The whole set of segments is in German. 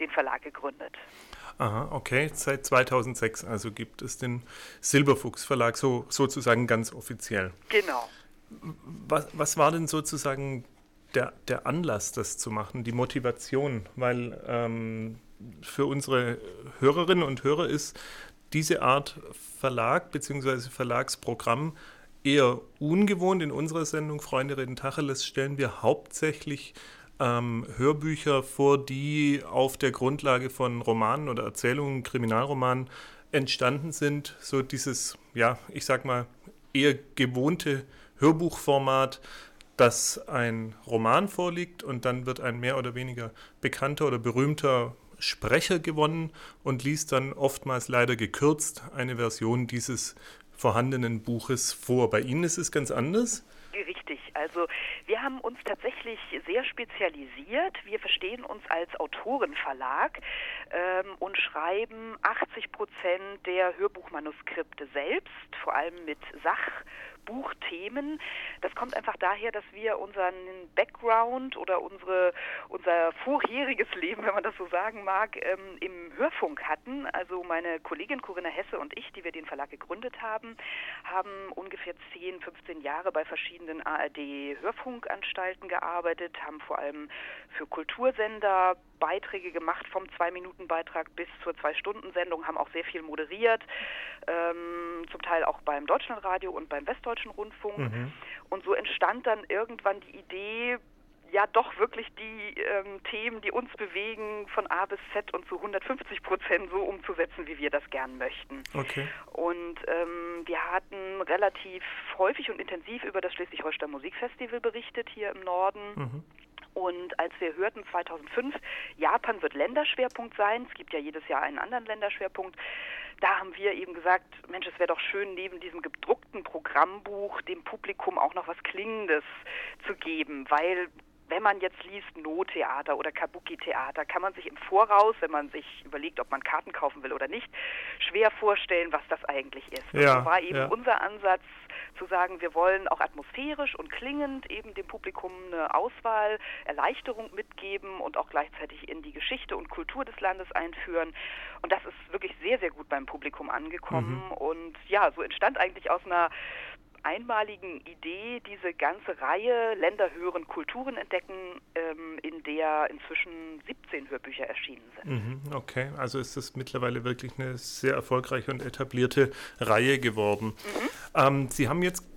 den Verlag gegründet. Aha, okay. Seit 2006 also gibt es den Silberfuchs Verlag so, sozusagen ganz offiziell. Genau. Was, was war denn sozusagen der, der Anlass, das zu machen, die Motivation? Weil ähm, für unsere Hörerinnen und Hörer ist diese Art Verlag bzw. Verlagsprogramm eher ungewohnt. In unserer Sendung Freunde reden Tacheles stellen wir hauptsächlich ähm, Hörbücher vor, die auf der Grundlage von Romanen oder Erzählungen, Kriminalromanen entstanden sind. So dieses, ja, ich sag mal, eher gewohnte Hörbuchformat, dass ein Roman vorliegt und dann wird ein mehr oder weniger bekannter oder berühmter Sprecher gewonnen und liest dann oftmals leider gekürzt eine Version dieses vorhandenen Buches vor. Bei Ihnen ist es ganz anders. Richtig. Also wir haben uns tatsächlich sehr spezialisiert. Wir verstehen uns als Autorenverlag ähm, und schreiben 80 Prozent der Hörbuchmanuskripte selbst, vor allem mit Sach- Buchthemen. Das kommt einfach daher, dass wir unseren Background oder unsere, unser vorheriges Leben, wenn man das so sagen mag, ähm, im Hörfunk hatten. Also meine Kollegin Corinna Hesse und ich, die wir den Verlag gegründet haben, haben ungefähr 10, 15 Jahre bei verschiedenen ARD-Hörfunkanstalten gearbeitet, haben vor allem für Kultursender Beiträge gemacht, vom Zwei-Minuten-Beitrag bis zur Zwei-Stunden-Sendung, haben auch sehr viel moderiert, ähm, zum Teil auch beim Deutschlandradio und beim Westdeutschen Rundfunk. Mhm. Und so entstand dann irgendwann die Idee, ja doch wirklich die ähm, Themen, die uns bewegen, von A bis Z und zu 150 Prozent so umzusetzen, wie wir das gern möchten. Okay. Und ähm, wir hatten relativ häufig und intensiv über das Schleswig-Holstein Musikfestival berichtet hier im Norden. Mhm. Und als wir hörten 2005, Japan wird Länderschwerpunkt sein, es gibt ja jedes Jahr einen anderen Länderschwerpunkt, da haben wir eben gesagt, Mensch, es wäre doch schön, neben diesem gedruckten Programmbuch dem Publikum auch noch was Klingendes zu geben, weil wenn man jetzt liest No-Theater oder Kabuki-Theater, kann man sich im Voraus, wenn man sich überlegt, ob man Karten kaufen will oder nicht, schwer vorstellen, was das eigentlich ist. Ja, so war eben ja. unser Ansatz zu sagen, wir wollen auch atmosphärisch und klingend eben dem Publikum eine Auswahl, Erleichterung mitgeben und auch gleichzeitig in die Geschichte und Kultur des Landes einführen. Und das ist wirklich sehr, sehr gut beim Publikum angekommen. Mhm. Und ja, so entstand eigentlich aus einer einmaligen Idee diese ganze Reihe Länder hören, Kulturen entdecken, ähm, in der inzwischen 17 Hörbücher erschienen sind. Mhm, okay, also ist das mittlerweile wirklich eine sehr erfolgreiche und etablierte Reihe geworden. Mhm. Ähm, Sie haben jetzt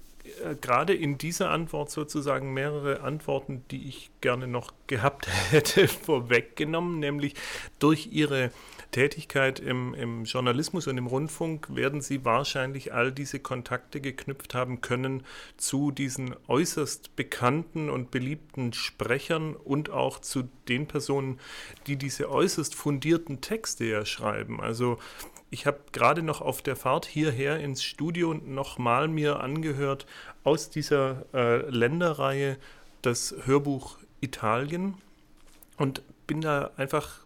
gerade in dieser Antwort sozusagen mehrere Antworten, die ich gerne noch gehabt hätte, vorweggenommen, nämlich durch Ihre Tätigkeit im, im Journalismus und im Rundfunk werden Sie wahrscheinlich all diese Kontakte geknüpft haben können zu diesen äußerst bekannten und beliebten Sprechern und auch zu den Personen, die diese äußerst fundierten Texte ja schreiben. Also ich habe gerade noch auf der Fahrt hierher ins Studio nochmal mir angehört aus dieser äh, Länderreihe das Hörbuch Italien und bin da einfach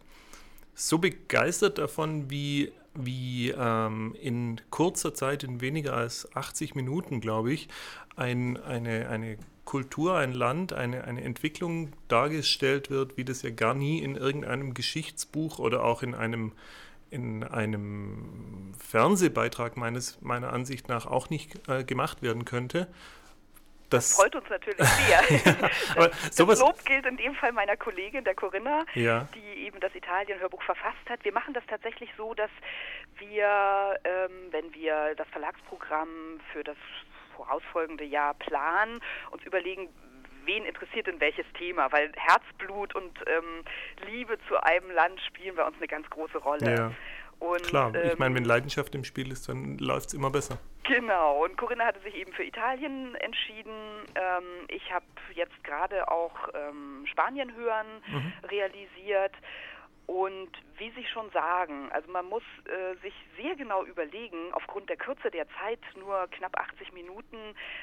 so begeistert davon, wie, wie ähm, in kurzer Zeit, in weniger als 80 Minuten, glaube ich, ein, eine, eine Kultur, ein Land, eine, eine Entwicklung dargestellt wird, wie das ja gar nie in irgendeinem Geschichtsbuch oder auch in einem, in einem Fernsehbeitrag meines, meiner Ansicht nach auch nicht äh, gemacht werden könnte. Das, freut uns natürlich sehr. das, das Lob gilt in dem Fall meiner Kollegin, der Corinna, ja. die eben das Italien-Hörbuch verfasst hat. Wir machen das tatsächlich so, dass wir, ähm, wenn wir das Verlagsprogramm für das vorausfolgende Jahr planen, uns überlegen, wen interessiert denn welches Thema? Weil Herzblut und ähm, Liebe zu einem Land spielen bei uns eine ganz große Rolle. Ja. Und, Klar, ich meine, wenn ähm, Leidenschaft im Spiel ist, dann läuft es immer besser. Genau, und Corinna hatte sich eben für Italien entschieden. Ähm, ich habe jetzt gerade auch ähm, Spanien hören mhm. realisiert. Und wie Sie schon sagen, also man muss äh, sich sehr genau überlegen, aufgrund der Kürze der Zeit, nur knapp 80 Minuten,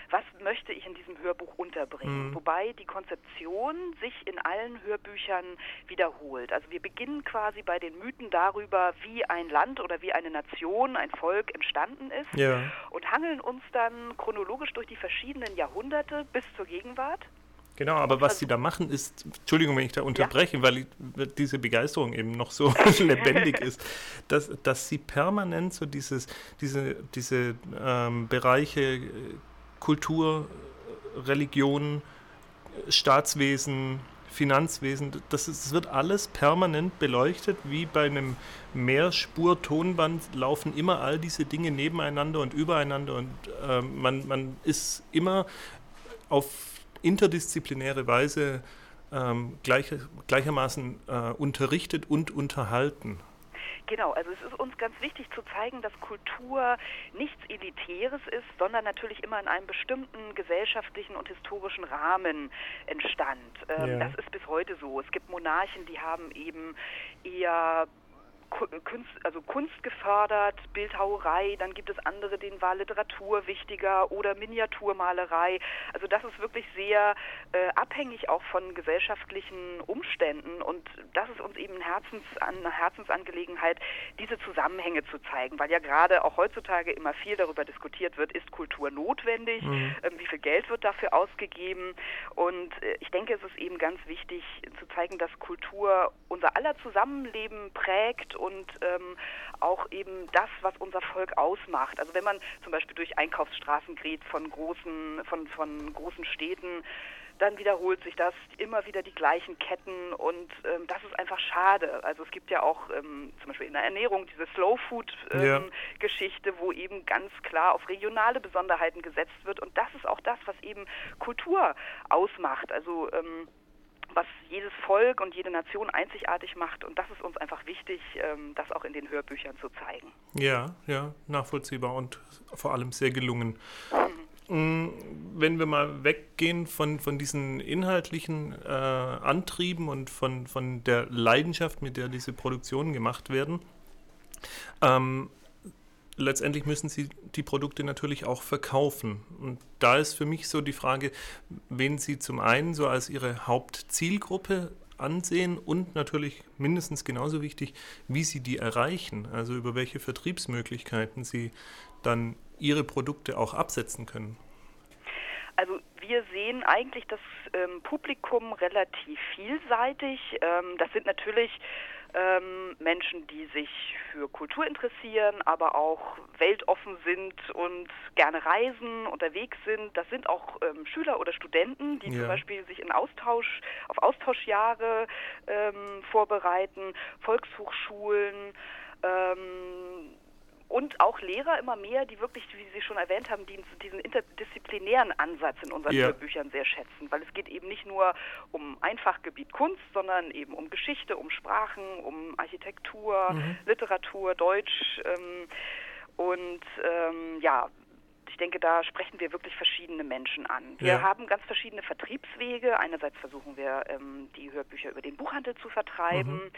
was möchte ich in diesem Hörbuch unterbringen. Mhm. Wobei die Konzeption sich in allen Hörbüchern wiederholt. Also wir beginnen quasi bei den Mythen darüber, wie ein Land oder wie eine Nation, ein Volk entstanden ist ja. und hangeln uns dann chronologisch durch die verschiedenen Jahrhunderte bis zur Gegenwart. Genau, aber was Sie da machen ist, Entschuldigung, wenn ich da unterbreche, ja. weil diese Begeisterung eben noch so lebendig ist, dass, dass Sie permanent so dieses, diese, diese ähm, Bereiche äh, Kultur, Religion, Staatswesen, Finanzwesen, das, ist, das wird alles permanent beleuchtet, wie bei einem Mehrspur-Tonband laufen immer all diese Dinge nebeneinander und übereinander und äh, man, man ist immer auf interdisziplinäre Weise ähm, gleich, gleichermaßen äh, unterrichtet und unterhalten. Genau, also es ist uns ganz wichtig zu zeigen, dass Kultur nichts Elitäres ist, sondern natürlich immer in einem bestimmten gesellschaftlichen und historischen Rahmen entstand. Ähm, ja. Das ist bis heute so. Es gibt Monarchen, die haben eben eher Kunst, also Kunst gefördert, Bildhauerei, dann gibt es andere, denen war Literatur wichtiger oder Miniaturmalerei. Also das ist wirklich sehr äh, abhängig auch von gesellschaftlichen Umständen und das ist uns eben ein Herzens, eine Herzensangelegenheit, diese Zusammenhänge zu zeigen, weil ja gerade auch heutzutage immer viel darüber diskutiert wird, ist Kultur notwendig, mhm. ähm, wie viel Geld wird dafür ausgegeben und äh, ich denke, es ist eben ganz wichtig zu zeigen, dass Kultur unser aller Zusammenleben prägt und ähm, auch eben das, was unser Volk ausmacht. Also wenn man zum Beispiel durch Einkaufsstraßen geht von großen, von, von großen Städten, dann wiederholt sich das immer wieder die gleichen Ketten und ähm, das ist einfach schade. Also es gibt ja auch ähm, zum Beispiel in der Ernährung diese Slow Food ähm, ja. Geschichte, wo eben ganz klar auf regionale Besonderheiten gesetzt wird und das ist auch das, was eben Kultur ausmacht. Also ähm, was jedes Volk und jede Nation einzigartig macht. Und das ist uns einfach wichtig, ähm, das auch in den Hörbüchern zu zeigen. Ja, ja, nachvollziehbar und vor allem sehr gelungen. Mhm. Wenn wir mal weggehen von, von diesen inhaltlichen äh, Antrieben und von, von der Leidenschaft, mit der diese Produktionen gemacht werden, ähm, letztendlich müssen sie die Produkte natürlich auch verkaufen. Und da ist für mich so die Frage, wen sie zum einen so als ihre Hauptzielgruppe ansehen und natürlich mindestens genauso wichtig, wie sie die erreichen, also über welche Vertriebsmöglichkeiten sie dann ihre Produkte auch absetzen können. Also wir sehen eigentlich das ähm, Publikum relativ vielseitig. Ähm, das sind natürlich ähm, Menschen, die sich für Kultur interessieren, aber auch weltoffen sind und gerne reisen, unterwegs sind. Das sind auch ähm, Schüler oder Studenten, die ja. zum Beispiel sich in Austausch, auf Austauschjahre ähm, vorbereiten, Volkshochschulen, ähm, und auch Lehrer immer mehr, die wirklich, wie Sie schon erwähnt haben, die diesen interdisziplinären Ansatz in unseren ja. Büchern sehr schätzen, weil es geht eben nicht nur um Einfachgebiet Kunst, sondern eben um Geschichte, um Sprachen, um Architektur, mhm. Literatur, Deutsch ähm, und ähm, ja, ich denke, da sprechen wir wirklich verschiedene Menschen an. Wir ja. haben ganz verschiedene Vertriebswege. Einerseits versuchen wir, ähm, die Hörbücher über den Buchhandel zu vertreiben. Mhm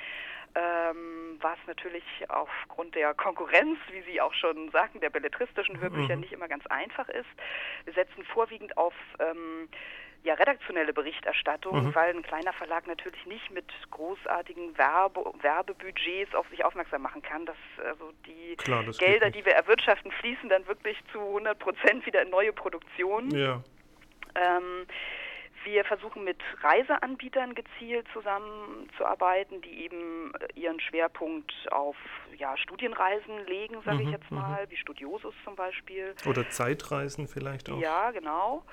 ähm, was natürlich aufgrund der Konkurrenz, wie Sie auch schon sagten, der belletristischen Hörbücher mhm. nicht immer ganz einfach ist. Wir setzen vorwiegend auf ähm, ja, redaktionelle Berichterstattung, mhm. weil ein kleiner Verlag natürlich nicht mit großartigen Werbe, Werbebudgets auf sich aufmerksam machen kann. Dass also die Klar, Gelder, die wir erwirtschaften, fließen dann wirklich zu 100 Prozent wieder in neue Produktionen. Ja. Ähm, wir versuchen mit Reiseanbietern gezielt zusammenzuarbeiten, die eben ihren Schwerpunkt auf ja, Studienreisen legen, sage mhm, ich jetzt mhm. mal, wie Studiosus zum Beispiel. Oder Zeitreisen vielleicht auch. Ja, genau.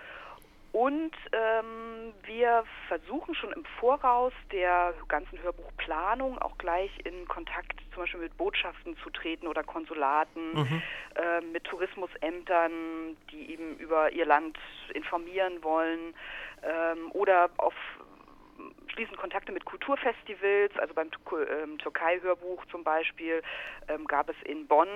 Und ähm, wir versuchen schon im Voraus der ganzen Hörbuchplanung auch gleich in Kontakt zum Beispiel mit Botschaften zu treten oder Konsulaten, mhm. äh, mit Tourismusämtern, die eben über ihr Land informieren wollen ähm, oder auf schließen Kontakte mit Kulturfestivals, also beim ähm, Türkei-Hörbuch zum Beispiel ähm, gab es in Bonn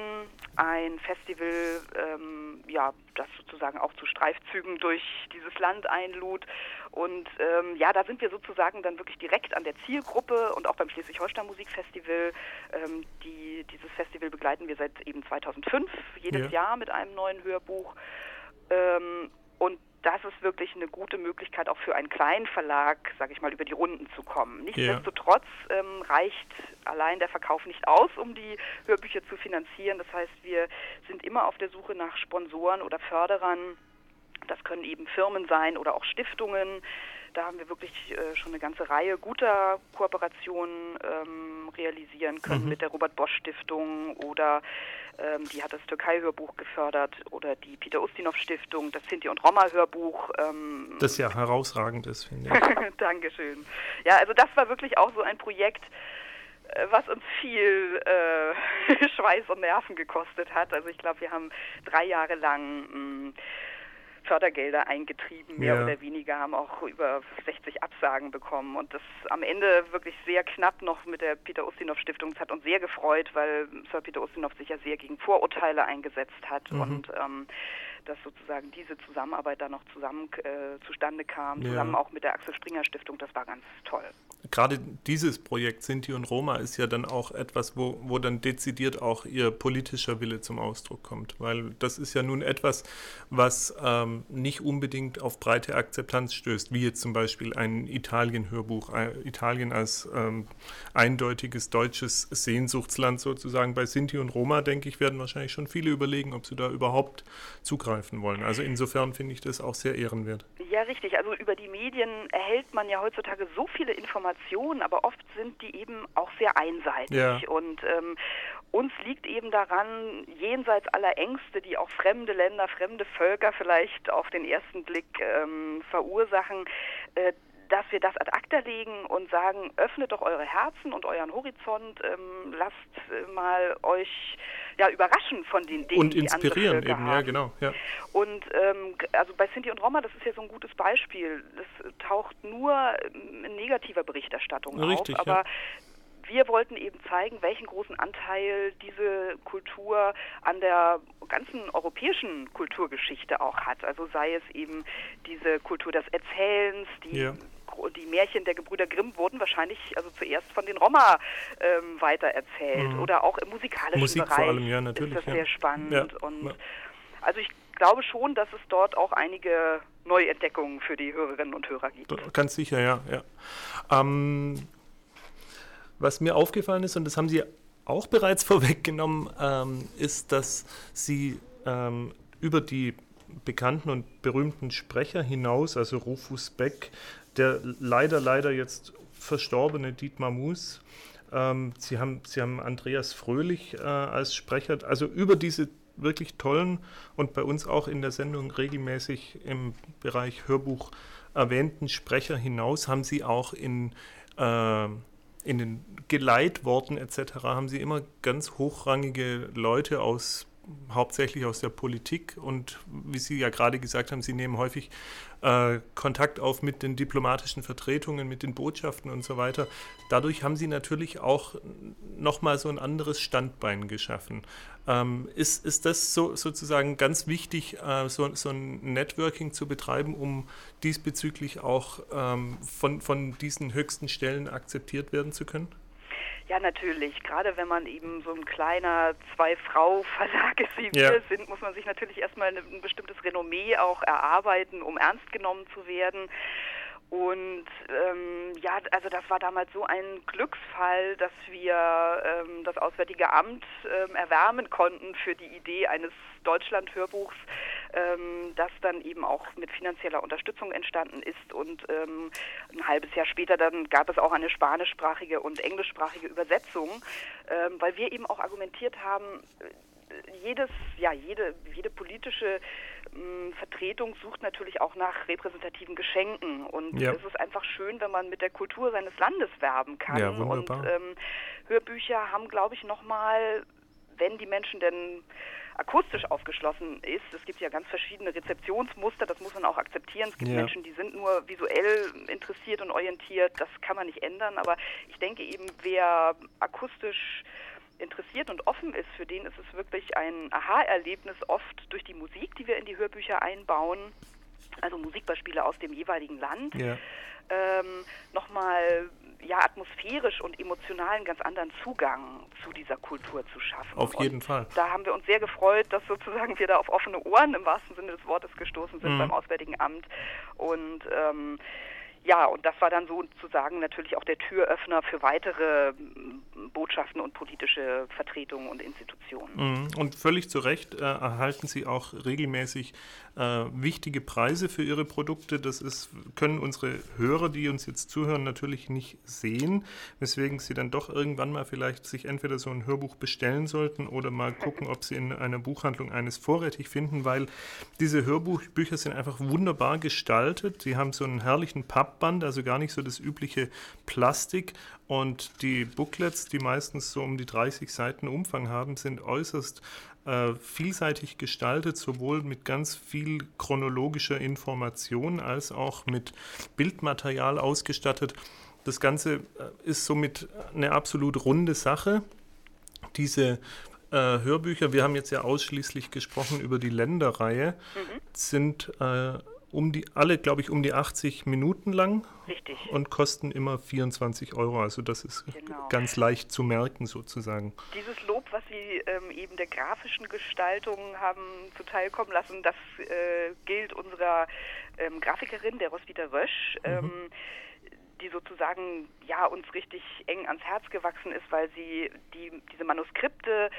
ein Festival, ähm, ja, das sozusagen auch zu Streifzügen durch dieses Land einlud. Und ähm, ja, da sind wir sozusagen dann wirklich direkt an der Zielgruppe und auch beim Schleswig-Holstein Musikfestival. Ähm, die, dieses Festival begleiten wir seit eben 2005, jedes ja. Jahr mit einem neuen Hörbuch. Ähm, und das ist wirklich eine gute Möglichkeit auch für einen kleinen Verlag, sage ich mal, über die Runden zu kommen. Nichtsdestotrotz ähm, reicht allein der Verkauf nicht aus, um die Hörbücher zu finanzieren. Das heißt, wir sind immer auf der Suche nach Sponsoren oder Förderern. Das können eben Firmen sein oder auch Stiftungen, Da haben wir wirklich äh, schon eine ganze Reihe guter Kooperationen ähm, realisieren können mhm. mit der Robert Bosch Stiftung oder ähm, die hat das Türkei-Hörbuch gefördert oder die Peter Ustinov Stiftung, das Sinti und Roma-Hörbuch. Ähm, das ja herausragend ist, finde ich. Dankeschön. Ja, also das war wirklich auch so ein Projekt, äh, was uns viel äh, Schweiß und Nerven gekostet hat. Also ich glaube, wir haben drei Jahre lang mh, mm, Fördergelder eingetrieben, mehr ja. oder weniger, haben auch über 60 Absagen bekommen und das am Ende wirklich sehr knapp noch mit der Peter Ustinov Stiftung. Das hat uns sehr gefreut, weil Sir Peter Ustinov sich ja sehr gegen Vorurteile eingesetzt hat mhm. und ähm, dass sozusagen diese Zusammenarbeit da noch zusammen äh, zustande kam, zusammen auch mit der Axel Springer Stiftung, das war ganz toll. Gerade dieses Projekt Sinti und Roma ist ja dann auch etwas, wo, wo dann dezidiert auch ihr politischer Wille zum Ausdruck kommt, weil das ist ja nun etwas, was ähm, nicht unbedingt auf breite Akzeptanz stößt, wie jetzt zum Beispiel ein Italien-Hörbuch, äh, Italien als ähm, eindeutiges deutsches Sehnsuchtsland sozusagen. Bei Sinti und Roma, denke ich, werden wahrscheinlich schon viele überlegen, ob sie da überhaupt zugreifen zugreifen wollen. Also insofern finde ich das auch sehr ehrenwert. Ja, richtig. Also über die Medien erhält man ja heutzutage so viele Informationen, aber oft sind die eben auch sehr einseitig. Ja. Und ähm, uns liegt eben daran, jenseits aller Ängste, die auch fremde Länder, fremde Völker vielleicht auf den ersten Blick ähm, verursachen, äh, dass wir das ad acta legen und sagen, öffnet doch eure Herzen und euren Horizont, ähm, lasst äh, mal euch ja überraschen von den Dingen, und inspirieren die eben, haben. ja genau. Ja. Und ähm, also bei Sinti und Roma, das ist ja so ein gutes Beispiel. Das taucht nur in negativer Berichterstattung Richtig, auf, aber ja wir wollten eben zeigen, welchen großen Anteil diese Kultur an der ganzen europäischen Kulturgeschichte auch hat. Also sei es eben diese Kultur des Erzählens, die ja die Märchen der Gebrüder Grimm wurden wahrscheinlich also zuerst von den Roma ähm, weitererzählt mhm. oder auch im musikalischen Musik Bereich vor allem, ja, natürlich, ist das ja. sehr spannend ja. und ja. also ich glaube schon, dass es dort auch einige Neuentdeckungen für die Hörerinnen und Hörer gibt. Ganz sicher, ja. ja. Ähm, was mir aufgefallen ist, und das haben Sie auch bereits vorweggenommen, ähm, ist, dass Sie ähm, über die bekannten und berühmten Sprecher hinaus, also Rufus Beck, der leider, leider jetzt verstorbene Dietmar Mus. Ähm, Sie, haben, Sie haben Andreas Fröhlich äh, als Sprecher, also über diese wirklich tollen und bei uns auch in der Sendung regelmäßig im Bereich Hörbuch erwähnten Sprecher hinaus haben Sie auch in, äh, in den Geleitworten etc. haben Sie immer ganz hochrangige Leute aus hauptsächlich aus der Politik und wie Sie ja gerade gesagt haben, Sie nehmen häufig äh, Kontakt auf mit den diplomatischen Vertretungen, mit den Botschaften und so weiter. Dadurch haben Sie natürlich auch nochmal so ein anderes Standbein geschaffen. Ähm, ist, ist das so, sozusagen ganz wichtig, äh, so, so ein Networking zu betreiben, um diesbezüglich auch ähm, von, von diesen höchsten Stellen akzeptiert werden zu können? Ja, natürlich. Gerade wenn man eben so ein kleiner Zwei-Frau-Verlag ist, wie ja. wir sind, muss man sich natürlich erstmal ein bestimmtes Renommee auch erarbeiten, um ernst genommen zu werden. Und ähm, ja, also das war damals so ein Glücksfall, dass wir ähm, das Auswärtige Amt ähm, erwärmen konnten für die Idee eines Deutschland-Hörbuchs, ähm, das dann eben auch mit finanzieller Unterstützung entstanden ist. Und ähm, ein halbes Jahr später dann gab es auch eine spanischsprachige und englischsprachige Übersetzung, ähm, weil wir eben auch argumentiert haben, jedes, ja, jede, jede politische ähm, Vertretung sucht natürlich auch nach repräsentativen Geschenken. Und ja. es ist einfach schön, wenn man mit der Kultur seines Landes werben kann. Ja, und ähm, Hörbücher haben, glaube ich, nochmal, wenn die Menschen denn akustisch aufgeschlossen ist. Es gibt ja ganz verschiedene Rezeptionsmuster, das muss man auch akzeptieren. Es gibt ja. Menschen, die sind nur visuell interessiert und orientiert, das kann man nicht ändern. Aber ich denke eben, wer akustisch interessiert und offen ist, für den ist es wirklich ein Aha-Erlebnis oft durch die Musik, die wir in die Hörbücher einbauen, also Musikbeispiele aus dem jeweiligen Land. Ja. Ähm, nochmal ja, atmosphärisch und emotional einen ganz anderen Zugang zu dieser Kultur zu schaffen. Auf jeden und Fall. Da haben wir uns sehr gefreut, dass sozusagen wir da auf offene Ohren im wahrsten Sinne des Wortes gestoßen sind mhm. beim Auswärtigen Amt. Und ähm, ja, und das war dann sozusagen natürlich auch der Türöffner für weitere Gewerkschaften und politische Vertretungen und Institutionen. Mhm. Und völlig zu Recht äh, erhalten Sie auch regelmäßig äh, wichtige Preise für Ihre Produkte. Das ist, können unsere Hörer, die uns jetzt zuhören, natürlich nicht sehen, weswegen Sie dann doch irgendwann mal vielleicht sich entweder so ein Hörbuch bestellen sollten oder mal gucken, ob Sie in einer Buchhandlung eines vorrätig finden, weil diese Hörbücher sind einfach wunderbar gestaltet. Sie haben so einen herrlichen Pappband, also gar nicht so das übliche Plastik. Und die Booklets, die meistens so um die 30 Seiten Umfang haben, sind äußerst äh, vielseitig gestaltet, sowohl mit ganz viel chronologischer Information als auch mit Bildmaterial ausgestattet. Das Ganze äh, ist somit eine absolut runde Sache. Diese äh, Hörbücher, wir haben jetzt ja ausschließlich gesprochen über die Länderreihe, mhm. sind äh, um die, alle, glaube ich, um die 80 Minuten lang. Richtig. Und kosten immer 24 Euro. Also das ist genau. ganz leicht zu merken sozusagen. Dieses Lob, was Sie ähm, eben der grafischen Gestaltung haben zuteilkommen lassen, das äh, gilt unserer ähm, Grafikerin, der Roswitha Rösch. Mhm. Ähm, die sozusagen ja uns richtig eng ans Herz gewachsen ist, weil sie die, diese Manuskripte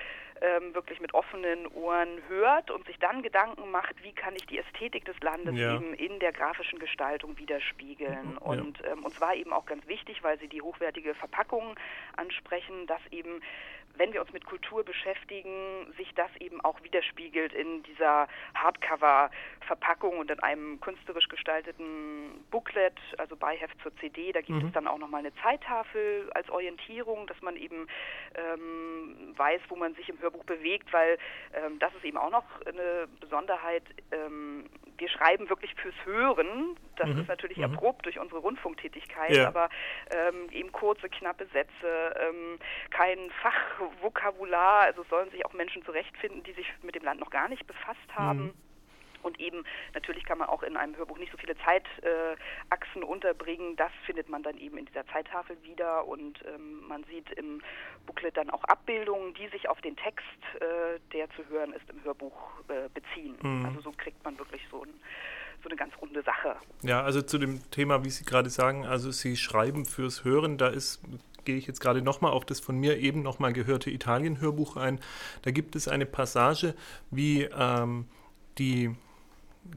ähm, wirklich mit offenen Ohren hört und sich dann Gedanken macht, wie kann ich die Ästhetik des Landes ja. eben in der grafischen Gestaltung widerspiegeln. Ja. Und ähm, uns war eben auch ganz wichtig, weil Sie die hochwertige Verpackung ansprechen, dass eben wenn wir uns mit Kultur beschäftigen, sich das eben auch widerspiegelt in dieser Hardcover-Verpackung und in einem künstlerisch gestalteten Booklet, also Beiheft zur CD. Da gibt mhm. es dann auch nochmal eine Zeittafel als Orientierung, dass man eben ähm, weiß, wo man sich im Hörbuch bewegt, weil ähm, das ist eben auch noch eine Besonderheit. Ähm, wir schreiben wirklich fürs Hören. Das mhm. ist natürlich mhm. erprobt durch unsere Rundfunktätigkeit, ja. aber ähm, eben kurze, knappe Sätze, ähm, kein Fachvokabular. Also sollen sich auch Menschen zurechtfinden, die sich mit dem Land noch gar nicht befasst haben. Mhm. Und eben, natürlich kann man auch in einem Hörbuch nicht so viele Zeitachsen äh, unterbringen. Das findet man dann eben in dieser Zeittafel wieder. Und ähm, man sieht im Booklet dann auch Abbildungen, die sich auf den Text, äh, der zu hören ist, im Hörbuch äh, beziehen. Mhm. Also so kriegt man wirklich so, ein, so eine ganz runde Sache. Ja, also zu dem Thema, wie Sie gerade sagen, also Sie schreiben fürs Hören, da ist gehe ich jetzt gerade nochmal auf das von mir eben nochmal gehörte Italien-Hörbuch ein. Da gibt es eine Passage, wie ähm, die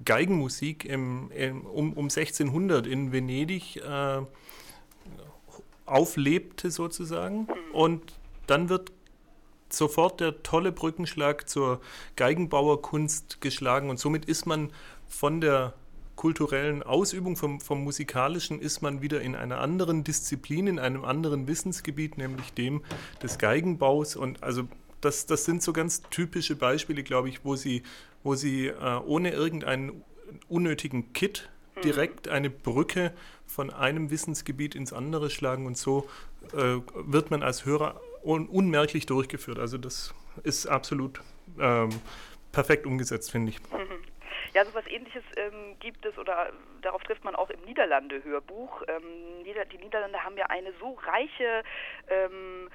Geigenmusik im, im, um, um 1600 in Venedig äh, auflebte sozusagen. Und dann wird sofort der tolle Brückenschlag zur Geigenbauerkunst geschlagen und somit ist man von der kulturellen Ausübung, vom, vom musikalischen, ist man wieder in einer anderen Disziplin, in einem anderen Wissensgebiet, nämlich dem des Geigenbaus. Und also das, das sind so ganz typische Beispiele, glaube ich, wo sie, wo sie äh, ohne irgendeinen unnötigen Kit mhm. direkt eine Brücke von einem Wissensgebiet ins andere schlagen und so äh, wird man als Hörer un unmerklich durchgeführt. Also das ist absolut ähm, perfekt umgesetzt, finde ich. Mhm. Ja, so etwas ähnliches ähm, gibt es oder darauf trifft man auch im Niederlande-Hörbuch. Ähm, die Niederlande haben ja eine so reiche ähm,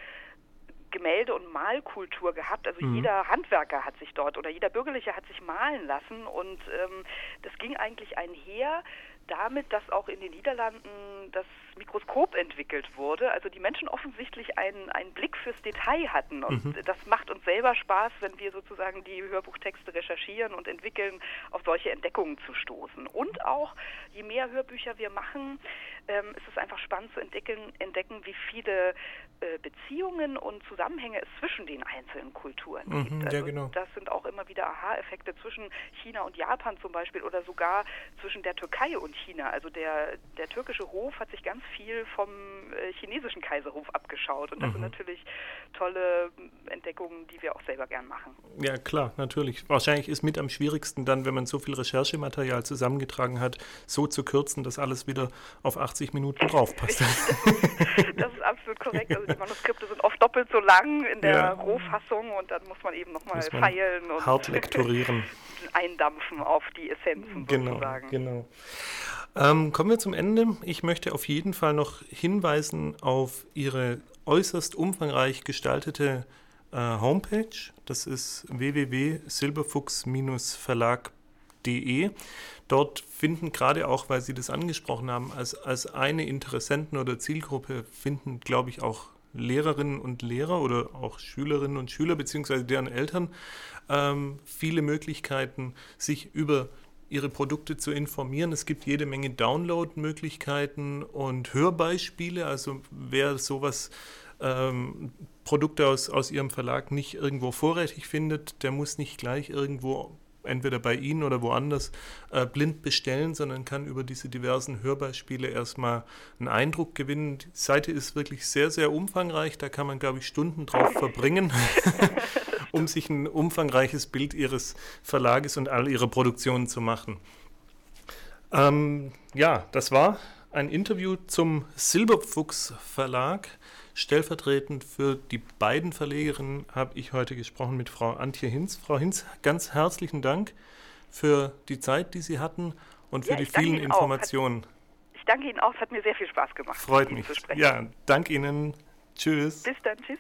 Gemälde- und Malkultur gehabt. Also mhm. jeder Handwerker hat sich dort oder jeder Bürgerliche hat sich malen lassen und ähm, das ging eigentlich einher damit, dass auch in den Niederlanden das Mikroskop entwickelt wurde. Also die Menschen offensichtlich einen, einen Blick fürs Detail hatten. Und mhm. das macht uns selber Spaß, wenn wir sozusagen die Hörbuchtexte recherchieren und entwickeln, auf solche Entdeckungen zu stoßen. Und auch, je mehr Hörbücher wir machen, ähm, ist es einfach spannend zu entdecken, entdecken, wie viele äh, Beziehungen und Zusammenhänge es zwischen den einzelnen Kulturen mhm, gibt. Also ja, genau. das sind auch immer wieder Aha-Effekte zwischen China und Japan zum Beispiel oder sogar zwischen der Türkei und China. Also der, der türkische Hof hat sich ganz viel vom äh, chinesischen Kaiserhof abgeschaut. Und das mhm. sind natürlich tolle Entdeckungen, die wir auch selber gern machen. Ja, klar, natürlich. Wahrscheinlich ist mit am schwierigsten dann, wenn man so viel Recherchematerial zusammengetragen hat, so zu kürzen, dass alles wieder auf 80 Minuten draufpasst. das ist absolut korrekt. Also die Manuskripte sind oft doppelt so lang in der ja. Rohfassung und dann muss man eben nochmal feilen und hart lektorieren. eindampfen auf die Essenzen genau, sozusagen. Genau. Ähm, kommen wir zum Ende. Ich möchte auf jeden Fall noch hinweisen auf Ihre äußerst umfangreich gestaltete äh, Homepage. Das ist www.silberfuchs-verlag.de. Dort finden gerade auch, weil Sie das angesprochen haben, als, als eine Interessenten- oder Zielgruppe finden, glaube ich, auch Lehrerinnen und Lehrer oder auch Schülerinnen und Schüler beziehungsweise deren Eltern ähm, viele Möglichkeiten, sich über ihre Produkte zu informieren. Es gibt jede Menge Download-Möglichkeiten und Hörbeispiele. Also wer sowas ähm, Produkte aus, aus ihrem Verlag nicht irgendwo vorrätig findet, der muss nicht gleich irgendwo entweder bei Ihnen oder woanders äh, blind bestellen, sondern kann über diese diversen Hörbeispiele erstmal einen Eindruck gewinnen. Die Seite ist wirklich sehr, sehr umfangreich. Da kann man, glaube ich, Stunden drauf verbringen, um sich ein umfangreiches Bild Ihres Verlages und all Ihrer Produktionen zu machen. Ähm, ja, das war ein Interview zum Silberfuchs Verlag. Stellvertretend für die beiden Verlegerinnen habe ich heute gesprochen mit Frau Antje Hinz. Frau Hinz, ganz herzlichen Dank für die Zeit, die Sie hatten und für ja, die vielen Informationen. Hat, ich danke Ihnen auch, es hat mir sehr viel Spaß gemacht. Freut mich. Ja, danke Ihnen. Tschüss. Bis dann, tschüss.